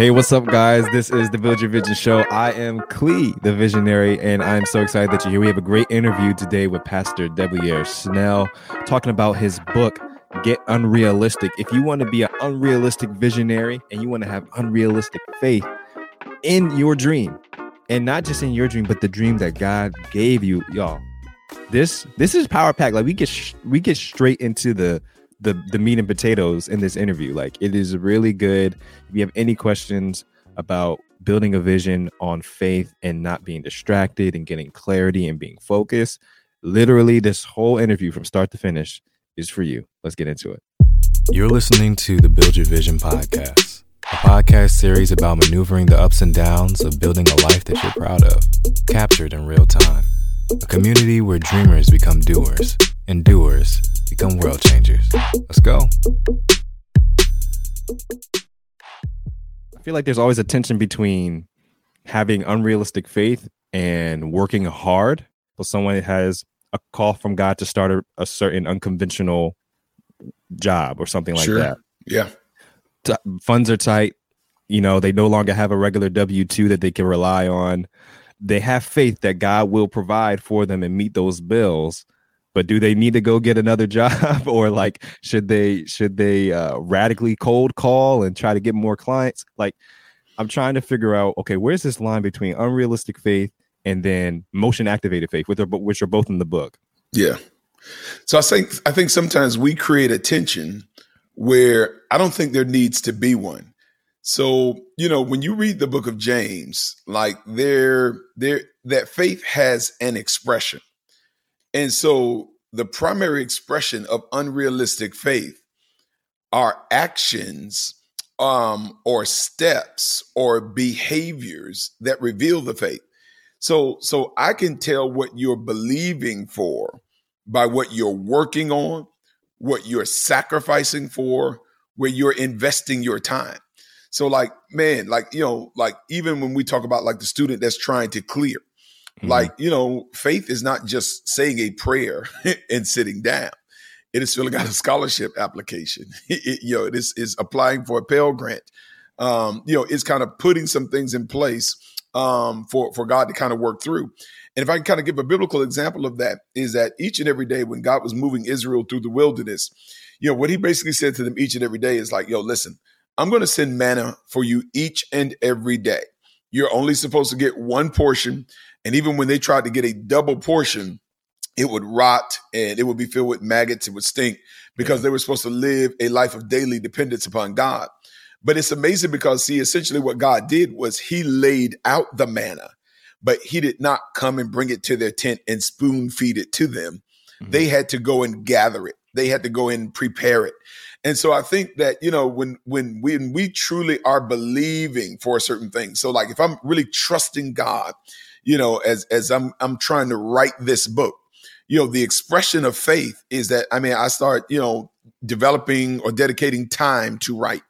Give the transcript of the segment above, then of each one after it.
Hey, what's up, guys? This is the Your Vision Show. I am Clee, the visionary, and I'm so excited that you're here. We have a great interview today with Pastor W. Snell talking about his book, Get Unrealistic. If you want to be an unrealistic visionary and you want to have unrealistic faith in your dream, and not just in your dream, but the dream that God gave you, y'all. This this is power pack. Like we get sh- we get straight into the the the meat and potatoes in this interview. Like it is really good. If you have any questions about building a vision on faith and not being distracted and getting clarity and being focused, literally this whole interview from start to finish is for you. Let's get into it. You're listening to the Build Your Vision podcast, a podcast series about maneuvering the ups and downs of building a life that you're proud of, captured in real time. A community where dreamers become doers and doers become world changers. Let's go. I feel like there's always a tension between having unrealistic faith and working hard. So someone has a call from God to start a, a certain unconventional job or something like Sure. that. Yeah. T- funds are tight. You know, they no longer have a regular W 2 that they can rely on. They have faith that God will provide for them and meet those bills. But do they need to go get another job or like should they should they uh, radically cold call and try to get more clients? Like I'm trying to figure out okay, where's this line between unrealistic faith and then motion activated faith, which are, which are both in the book. Yeah. So I think I think sometimes we create a tension where I don't think there needs to be one. So, you know, when you read the book of James, like there there that faith has an expression. And so the primary expression of unrealistic faith are actions um or steps or behaviors that reveal the faith. So so I can tell what you're believing for by what you're working on, what you're sacrificing for, where you're investing your time. So like man, like you know, like even when we talk about like the student that's trying to clear, like you know, faith is not just saying a prayer and sitting down. It is filling out a scholarship application. It- you know, it is is applying for a Pell Grant. Um, you know, it's kind of putting some things in place um, for for God to kind of work through. And if I can kind of give a biblical example of that, is that each and every day when God was moving Israel through the wilderness, you know, what He basically said to them each and every day is like, "Yo, listen, I'm going to send manna for you each and every day. You're only supposed to get one portion, and even when they tried to get a double portion, it would rot and it would be filled with maggots. It would stink because they were supposed to live a life of daily dependence upon God. But it's amazing because, see, essentially what God did was He laid out the manna, but He did not come and bring it to their tent and spoon feed it to them. Mm-hmm. They had to go and gather it. They had to go and prepare it. And so I think that you know when when when we truly are believing for a certain thing. So like if I'm really trusting God, you know, as as I'm I'm trying to write this book, you know, the expression of faith is that I mean I start you know developing or dedicating time to write.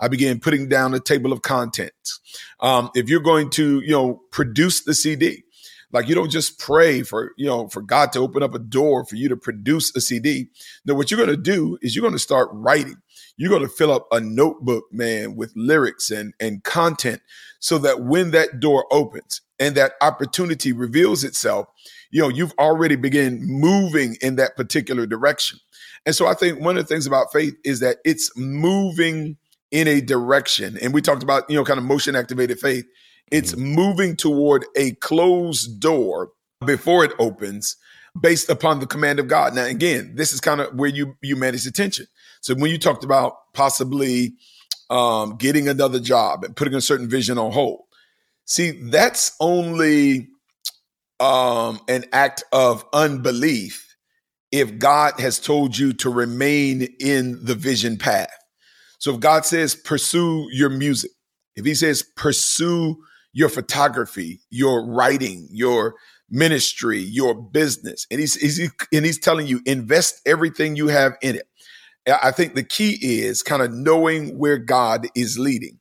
I began putting down a table of contents. Um, if you're going to, you know, produce the CD, like you don't just pray for, you know, for God to open up a door for you to produce a CD. No, what you're going to do is you're going to start writing. You're going to fill up a notebook, man, with lyrics and and content, so that when that door opens and that opportunity reveals itself, you know, you've already begun moving in that particular direction. And so I think one of the things about faith is that it's moving in a direction. And we talked about, you know, kind of motion activated faith. It's mm-hmm. moving toward a closed door before it opens based upon the command of God. Now, again, this is kind of where you you manage attention. So when you talked about possibly um, getting another job and putting a certain vision on hold, see, that's only um, an act of unbelief if God has told you to remain in the vision path. So if God says pursue your music, if he says pursue your photography, your writing, your ministry, your business, and he's, he's and he's telling you invest everything you have in it. I think the key is kind of knowing where God is leading.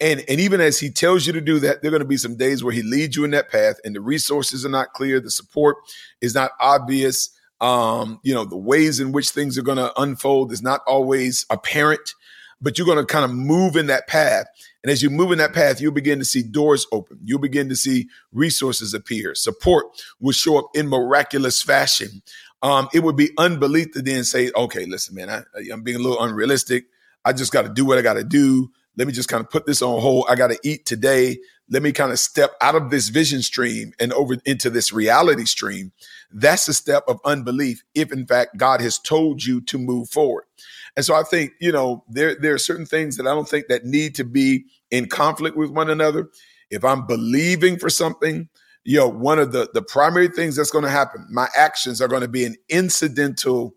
And, and even as he tells you to do that, there are going to be some days where he leads you in that path and the resources are not clear. The support is not obvious. Um, you know, the ways in which things are going to unfold is not always apparent. but you're going to kind of move in that path. And as you move in that path, you'll begin to see doors open. You'll begin to see resources appear. Support will show up in miraculous fashion. Um, it would be unbelief to then say, okay, listen, man, I, I'm being a little unrealistic. I just got to do what I got to do. Let me just kind of put this on hold. I got to eat today. Let me kind of step out of this vision stream and over into this reality stream. That's a step of unbelief if, in fact, God has told you to move forward. And so I think, you know, there, there are certain things that I don't think that need to be in conflict with one another. If I'm believing for something, you know, one of the, the primary things that's going to happen, my actions are going to be an incidental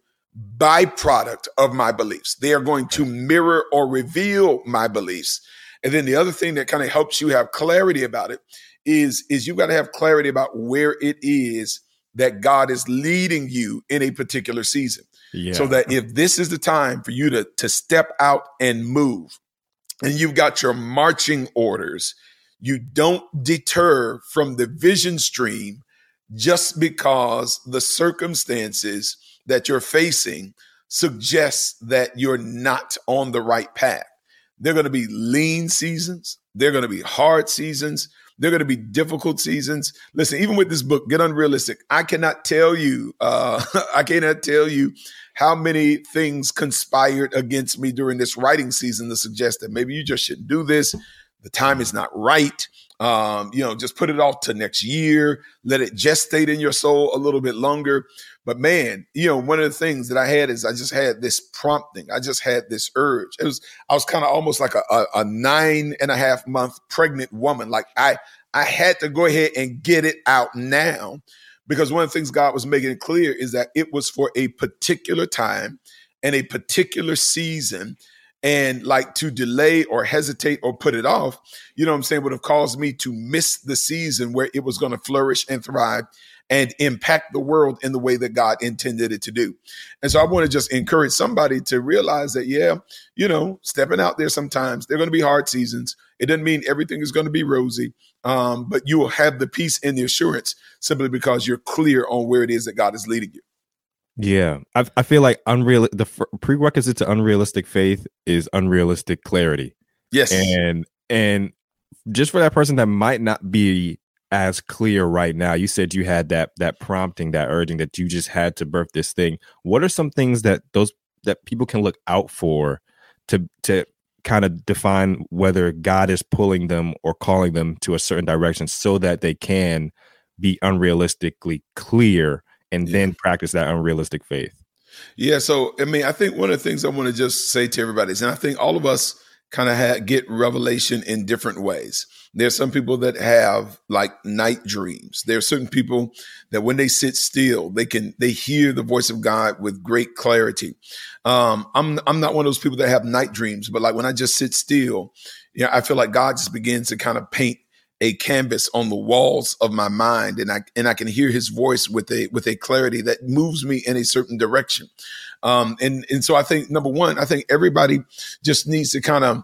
byproduct of my beliefs. They are going to mirror or reveal my beliefs. And then the other thing that kind of helps you have clarity about it is, is you got to have clarity about where it is that God is leading you in a particular season. Yeah. So that if this is the time for you to, to step out and move, and you've got your marching orders, you don't deter from the vision stream just because the circumstances that you're facing suggests that you're not on the right path. They're going to be lean seasons. They're going to be hard seasons. They're going to be difficult seasons. Listen, even with this book, Get Unrealistic, I cannot tell you, uh, I cannot tell you how many things conspired against me during this writing season to suggest that maybe you just shouldn't do this. The time is not right. Um, you know, just put it off to next year. Let it gestate in your soul a little bit longer. But man, you know, one of the things that I had is I just had this prompting. I just had this urge. It was I was kind of almost like a, a, a nine and a half month pregnant woman. Like I I had to go ahead and get it out now because one of the things God was making clear is that it was for a particular time and a particular season and like to delay or hesitate or put it off, you know what I'm saying, would have caused me to miss the season where it was going to flourish and thrive and impact the world in the way that God intended it to do. And so I want to just encourage somebody to realize that, yeah, you know, stepping out there sometimes, they're going to be hard seasons. It doesn't mean everything is going to be rosy, um, but you will have the peace and the assurance simply because you're clear on where it is that God is leading you. Yeah, I, I feel like unreal. The prerequisite to unrealistic faith is unrealistic clarity. Yes, and and just for that person that might not be as clear right now, you said you had that that prompting, that urging that you just had to birth this thing. What are some things that those that people can look out for to to kind of define whether God is pulling them or calling them to a certain direction so that they can be unrealistically clear and yeah. then practice that unrealistic faith. Yeah. So, I mean, I think one of the things I want to just say to everybody is, and I think all of us kind of get revelation in different ways. There's some people that have like night dreams. There are certain people that when they sit still, they can they hear the voice of God with great clarity. Um, I'm I'm not one of those people that have night dreams, but like when I just sit still, yeah, you know, I feel like God just begins to kind of paint a canvas on the walls of my mind and I and I can hear his voice with a with a clarity that moves me in a certain direction. Um, and and so I think number one, I think everybody just needs to kind of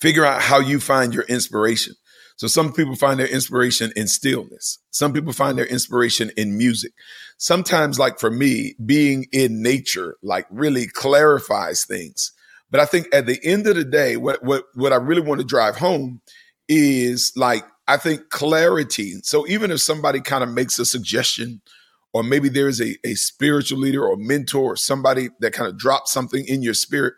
figure out how you find your inspiration. So some people find their inspiration in stillness. Some people find their inspiration in music. Sometimes, like for me, being in nature like really clarifies things. But I think at the end of the day, what what what I really want to drive home is like I think clarity. So even if somebody kind of makes a suggestion, or maybe there is a, a spiritual leader or mentor or somebody that kind of drops something in your spirit.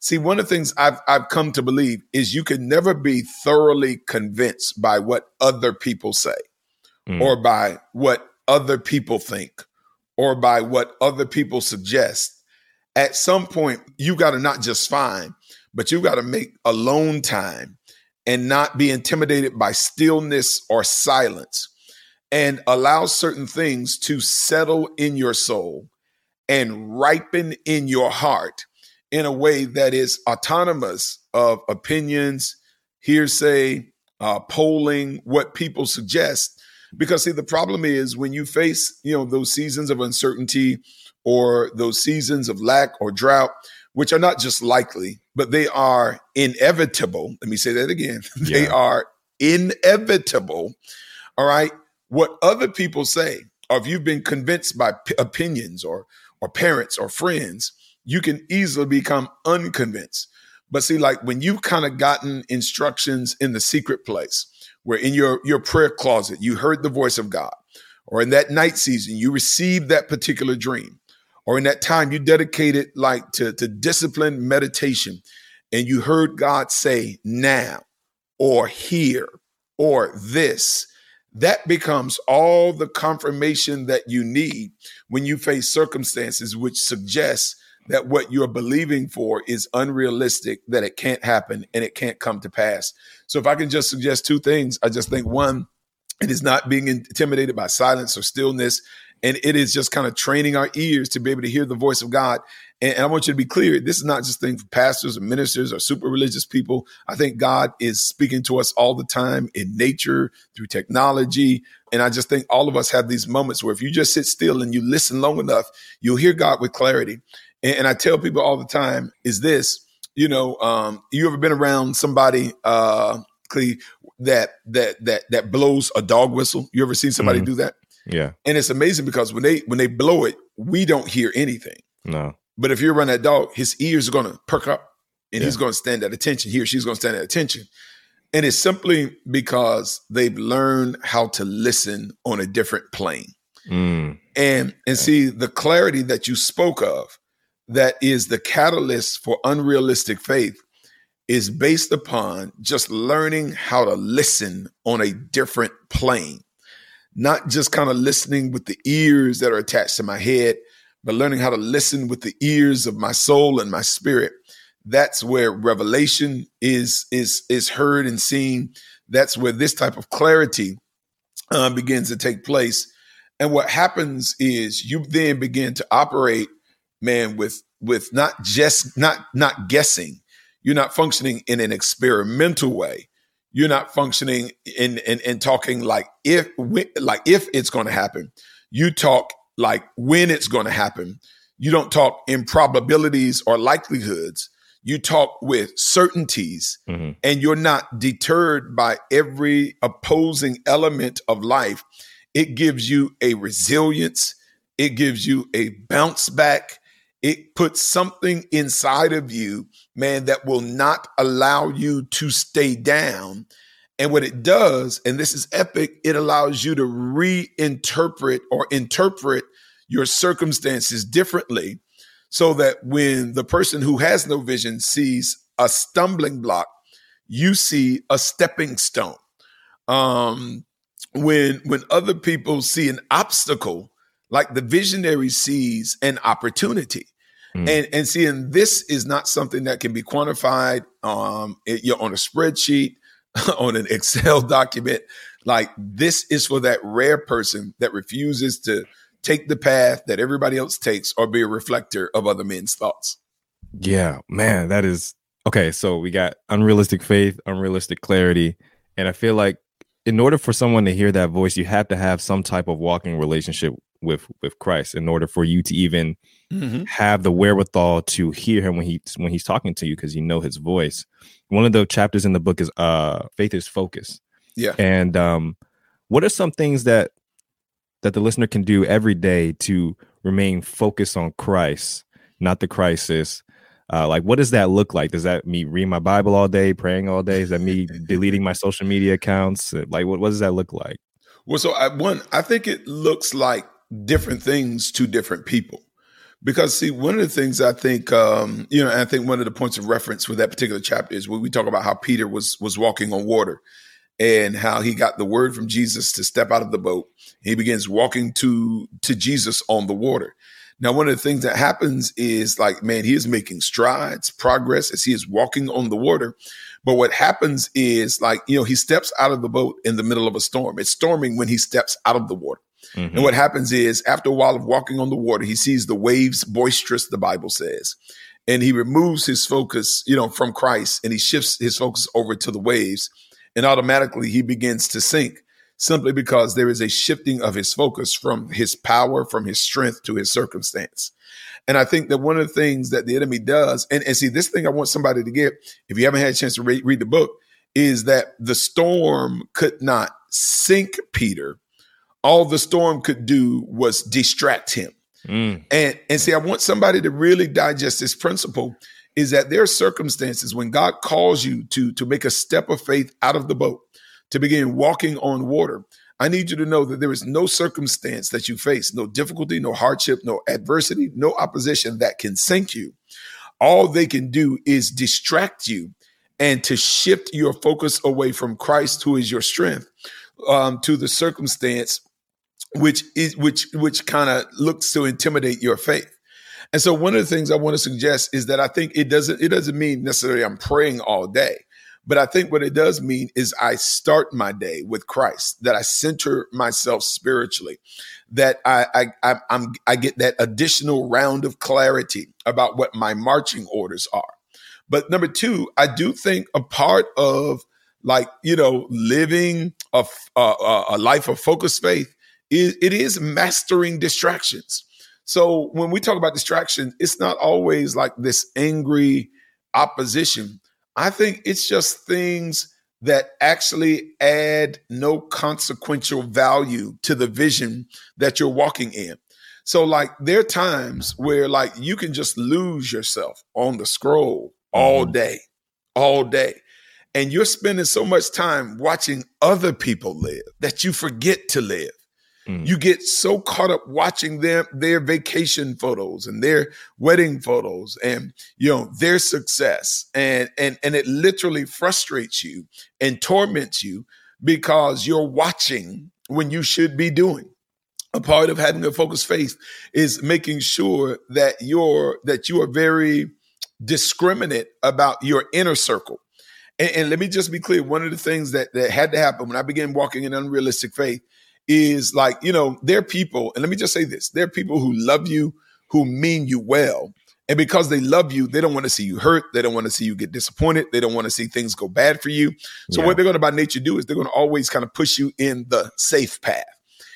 See, one of the things I've I've come to believe is you can never be thoroughly convinced by what other people say mm. or by what other people think or by what other people suggest. At some point, you got to not just find, but you got to make alone time and not be intimidated by stillness or silence and allow certain things to settle in your soul and ripen in your heart in a way that is autonomous of opinions, hearsay, uh, polling, what people suggest. Because see, the problem is when you face, you know, those seasons of uncertainty or those seasons of lack or drought, which are not just likely, but they are inevitable. Let me say that again. they are inevitable. All right. What other people say, or if you've been convinced by p- opinions or or parents or friends, you can easily become unconvinced. But see, like when you've kind of gotten instructions in the secret place, where in your your prayer closet you heard the voice of God, or in that night season you received that particular dream, or in that time you dedicated like to, to discipline meditation, and you heard God say now, or here, or this, that becomes all the confirmation that you need when you face circumstances which suggests that what you're believing for is unrealistic, that it can't happen and it can't come to pass. So if I can just suggest two things, I just think one, it is not being intimidated by silence or stillness. And it is just kind of training our ears to be able to hear the voice of God. And, and I want you to be clear this is not just a thing for pastors or ministers or super religious people. I think God is speaking to us all the time in nature, through technology. And I just think all of us have these moments where if you just sit still and you listen long enough, you'll hear God with clarity. And, and I tell people all the time is this, you know, um, you ever been around somebody, uh, that that that that blows a dog whistle? You ever seen somebody mm-hmm. do that? Yeah. And it's amazing because when they when they blow it, we don't hear anything. No. But if you're around that dog, his ears are gonna perk up and yeah. he's gonna stand at attention. He or she's gonna stand at attention. And it's simply because they've learned how to listen on a different plane. Mm. And and see the clarity that you spoke of that is the catalyst for unrealistic faith is based upon just learning how to listen on a different plane not just kind of listening with the ears that are attached to my head, but learning how to listen with the ears of my soul and my spirit. That's where revelation is is is heard and seen. That's where this type of clarity uh, begins to take place. And what happens is you then begin to operate, man, with with not just not not guessing. You're not functioning in an experimental way you're not functioning in in, in talking like if like if it's going to happen. You talk like when it's going to happen. You don't talk in probabilities or likelihoods. You talk with certainties, mm-hmm. and you're not deterred by every opposing element of life. It gives you a resilience. It gives you a bounce back. It puts something inside of you man, that will not allow you to stay down. And what it does, and this is epic, it allows you to reinterpret or interpret your circumstances differently so that when the person who has no vision sees a stumbling block, you see a stepping stone. Um, when when other people see an obstacle, like the visionary sees an opportunity. Mm. And and seeing this is not something that can be quantified um it, you're on a spreadsheet, on an Excel document. Like this is for that rare person that refuses to take the path that everybody else takes or be a reflector of other men's thoughts. Yeah, man, that is okay. So we got unrealistic faith, unrealistic clarity. And I feel like in order for someone to hear that voice, you have to have some type of walking relationship with with Christ in order for you to even mm-hmm. have the wherewithal to hear him when he when he's talking to you because you know his voice. One of the chapters in the book is uh faith is focus. Yeah. And um what are some things that that the listener can do every day to remain focused on Christ, not the crisis? Uh, like what does that look like? Does that me reading my Bible all day, praying all day? Is that me deleting my social media accounts? Like what, what does that look like? Well, so I, one, I think it looks like different things to different people. Because see, one of the things I think, um, you know, I think one of the points of reference with that particular chapter is when we talk about how Peter was was walking on water, and how he got the word from Jesus to step out of the boat. He begins walking to to Jesus on the water. Now, one of the things that happens is like, man, he is making strides, progress as he is walking on the water. But what happens is like, you know, he steps out of the boat in the middle of a storm. It's storming when he steps out of the water. Mm-hmm. And what happens is, after a while of walking on the water, he sees the waves boisterous, the Bible says. And he removes his focus, you know, from Christ and he shifts his focus over to the waves. And automatically he begins to sink simply because there is a shifting of his focus from his power, from his strength to his circumstance. And I think that one of the things that the enemy does, and, and see, this thing I want somebody to get, if you haven't had a chance to re- read the book, is that the storm could not sink Peter all the storm could do was distract him. Mm. And and see, I want somebody to really digest this principle is that there are circumstances when God calls you to to make a step of faith out of the boat, to begin walking on water. I need you to know that there is no circumstance that you face, no difficulty, no hardship, no adversity, no opposition that can sink you. All they can do is distract you and to shift your focus away from Christ, who is your strength, um, to the circumstance which is which which kind of looks to intimidate your faith. And so one of the things I want to suggest is that I think it doesn't it doesn't mean necessarily I'm praying all day. But I think what it does mean is I start my day with Christ, that I center myself spiritually, that I, I, I, I'm, I get that additional round of clarity about what my marching orders are. But number two, I do think a part of like, you know, living a, a, a life of focused faith is it is mastering distractions. So when we talk about distraction, it's not always like this angry opposition. I think it's just things that actually add no consequential value to the vision that you're walking in. So like there are times where like you can just lose yourself on the scroll all mm-hmm. day, all day. And you're spending so much time watching other people live that you forget to live. Mm. You get so caught up watching them their vacation photos and their wedding photos and you know their success and and and it literally frustrates you and torments you because you're watching when you should be doing a part of having a focused faith is making sure that you're that you are very discriminate about your inner circle and, and, let me just be clear one of the things that that had to happen when i began walking in unrealistic faith is like, you know, there are people, and let me just say this there are people who love you, who mean you well. And because they love you, they don't want to see you hurt. They don't want to see you get disappointed. They don't want to see things go bad for you. So, yeah. what they're going to by nature do is they're going to always kind of push you in the safe path.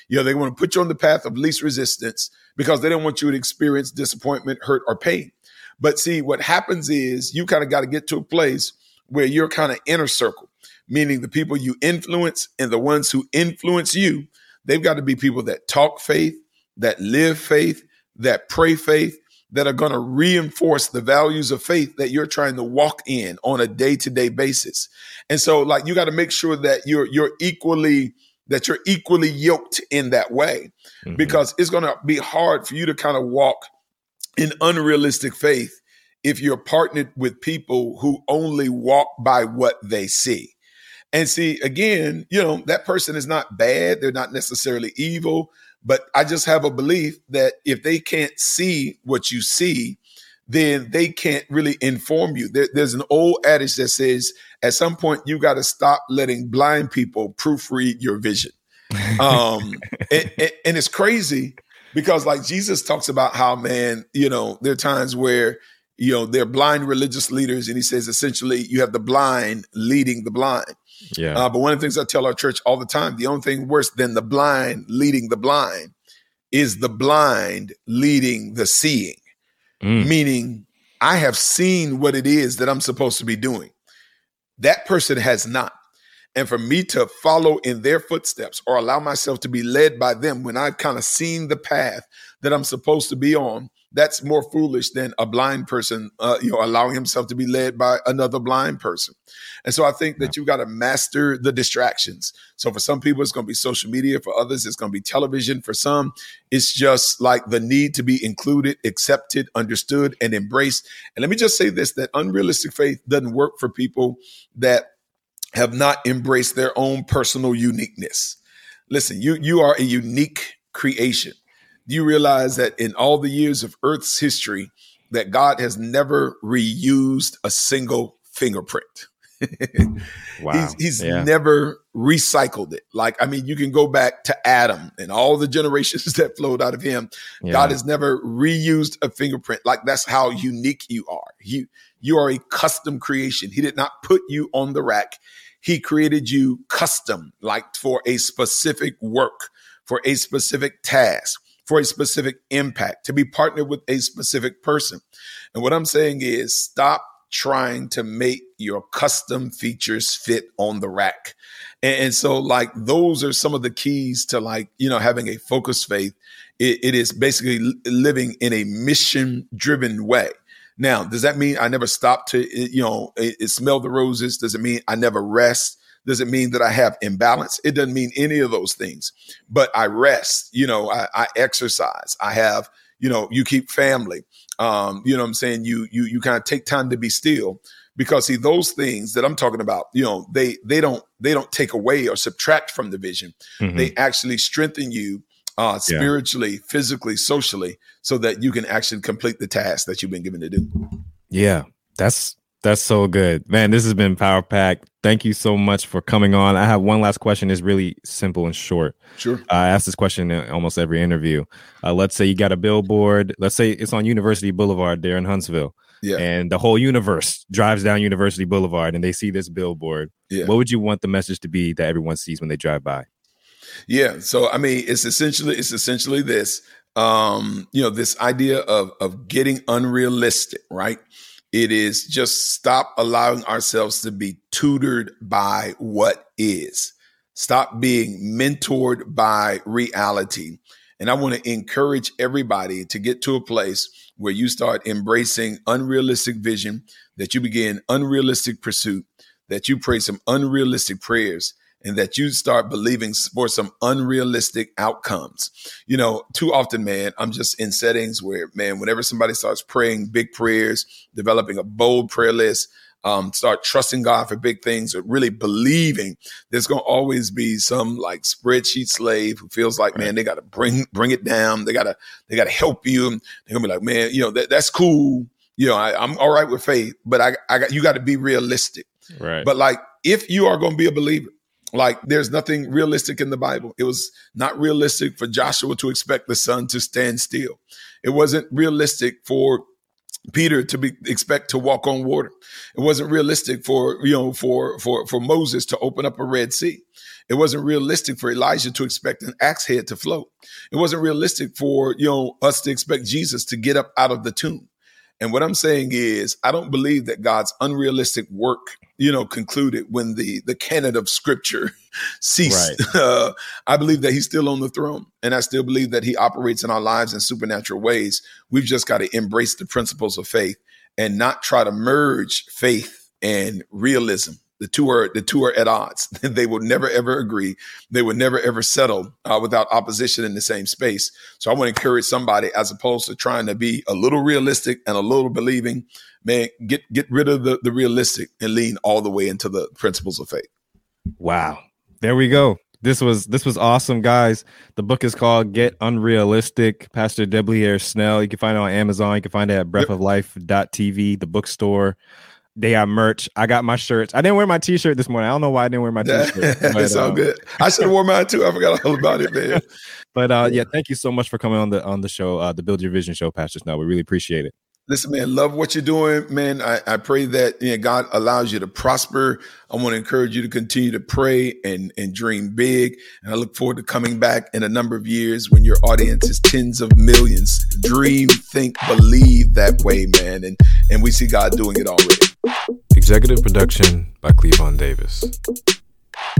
You know, they want to put you on the path of least resistance because they don't want you to experience disappointment, hurt, or pain. But see, what happens is you kind of got to get to a place where you're kind of inner circle, meaning the people you influence and the ones who influence you They've got to be people that talk faith, that live faith, that pray faith, that are going to reinforce the values of faith that you're trying to walk in on a day-to-day basis. And so like you got to make sure that you're you're equally that you're equally yoked in that way mm-hmm. because it's going to be hard for you to kind of walk in unrealistic faith if you're partnered with people who only walk by what they see. And see, again, you know, that person is not bad. They're not necessarily evil. But I just have a belief that if they can't see what you see, then they can't really inform you. There, there's an old adage that says at some point you got to stop letting blind people proofread your vision. Um, and, and it's crazy because like Jesus talks about how, man, you know, there are times where you know they're blind religious leaders and he says essentially you have the blind leading the blind yeah. Uh, but one of the things I tell our church all the time the only thing worse than the blind leading the blind is the blind leading the seeing. Mm. Meaning, I have seen what it is that I'm supposed to be doing. That person has not. And for me to follow in their footsteps or allow myself to be led by them when I've kind of seen the path that I'm supposed to be on, that's more foolish than a blind person, uh, you know, allowing himself to be led by another blind person. And so I think that you've got to master the distractions. So for some people, it's going to be social media. For others, it's going to be television. For some, it's just like the need to be included, accepted, understood, and embraced. And let me just say this: that unrealistic faith doesn't work for people that have not embraced their own personal uniqueness. Listen, you you are a unique creation do you realize that in all the years of Earth's history, that God has never reused a single fingerprint? wow. He's, he's yeah. never recycled it. Like, I mean, you can go back to Adam and all the generations that flowed out of him. Yeah. God has never reused a fingerprint. Like, that's how unique you are. You, you are a custom creation. He did not put you on the rack. He created you custom, like for a specific work, for a specific task for a specific impact, to be partnered with a specific person. And what I'm saying is stop trying to make your custom features fit on the rack. And, and, so, like, those are some of the keys to, like, you know, having a focused faith. it, it is basically living in a mission driven way. Now, does that mean I never stop to, you know, it, it smell the roses? Does it mean I never rest? Does it mean that I have imbalance? It doesn't mean any of those things, but I rest, you know, I, I exercise. I have, you know, you keep family. Um, you know I'm saying? You, you, you kind of take time to be still because see those things that I'm talking about, you know, they, they don't, they don't take away or subtract from the vision. Mm-hmm. They actually strengthen you uh, spiritually, yeah. physically, socially, so that you can actually complete the task that you've been given to do. Yeah, that's that's so good, man. This has been power packed. Thank you so much for coming on. I have one last question. It's really simple and short. Sure. I ask this question in almost every interview. Uh, let's say you got a billboard. Let's say it's on University Boulevard there in Huntsville. Yeah. And the whole universe drives down University Boulevard and they see this billboard. Yeah. What would you want the message to be that everyone sees when they drive by? Yeah. So I mean, it's essentially it's essentially this. Um, you know, this idea of of getting unrealistic, right? It is just stop allowing ourselves to be tutored by what is. Stop being mentored by reality. And I want to encourage everybody to get to a place where you start embracing unrealistic vision, that you begin unrealistic pursuit, that you pray some unrealistic prayers, and that you start believing for some unrealistic outcomes. You know, too often, man, I'm just in settings where, man, whenever somebody starts praying big prayers, developing a bold prayer list, um, start trusting God for big things or really believing there's going to always be some like spreadsheet slave who feels like, man, they got to bring, bring it down. They got to, they got to help you. They're going to be like, man, you know, that, that's cool. You know, I, I'm all right with faith, but I, I got, you got to be realistic. Right. But like, if you are going to be a believer, like there's nothing realistic in the Bible. It was not realistic for Joshua to expect the sun to stand still. It wasn't realistic for Peter to be expect to walk on water. It wasn't realistic for you know for for for Moses to open up a Red Sea. It wasn't realistic for Elijah to expect an axe head to float. It wasn't realistic for you know us to expect Jesus to get up out of the tomb. And what I'm saying is, I don't believe that God's unrealistic work, you know, concluded when the the canon of Scripture ceased. Right. Uh, I believe that He's still on the throne, and I still believe that He operates in our lives in supernatural ways. We've just got to embrace the principles of faith and not try to merge faith and realism. The two are the two are at odds. they will never ever agree. They will never ever settle uh, without opposition in the same space. So I want to encourage somebody, as opposed to trying to be a little realistic and a little believing, man, get get rid of the, the realistic and lean all the way into the principles of faith. Wow, there we go. This was this was awesome, guys. The book is called Get Unrealistic. Pastor Debleaire Snell. You can find it on Amazon. You can find it at breathoflife.tv, the bookstore. They have merch. I got my shirts. I didn't wear my t-shirt this morning. I don't know why I didn't wear my t-shirt. But, it's all um, good. I should have worn mine too. I forgot all about it, man. but uh, yeah, thank you so much for coming on the on the show, uh, the Build Your Vision show, Pastor Snell. We really appreciate it. Listen, man, love what you're doing, man. I, I pray that you know, God allows you to prosper. I want to encourage you to continue to pray and, and dream big. And I look forward to coming back in a number of years when your audience is tens of millions. Dream, think, believe that way, man. And and we see God doing it already. Executive production by Cleavon Davis.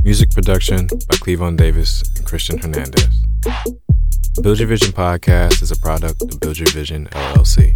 Music production by Cleavon Davis and Christian Hernandez. Build Your Vision podcast is a product of Build Your Vision LLC.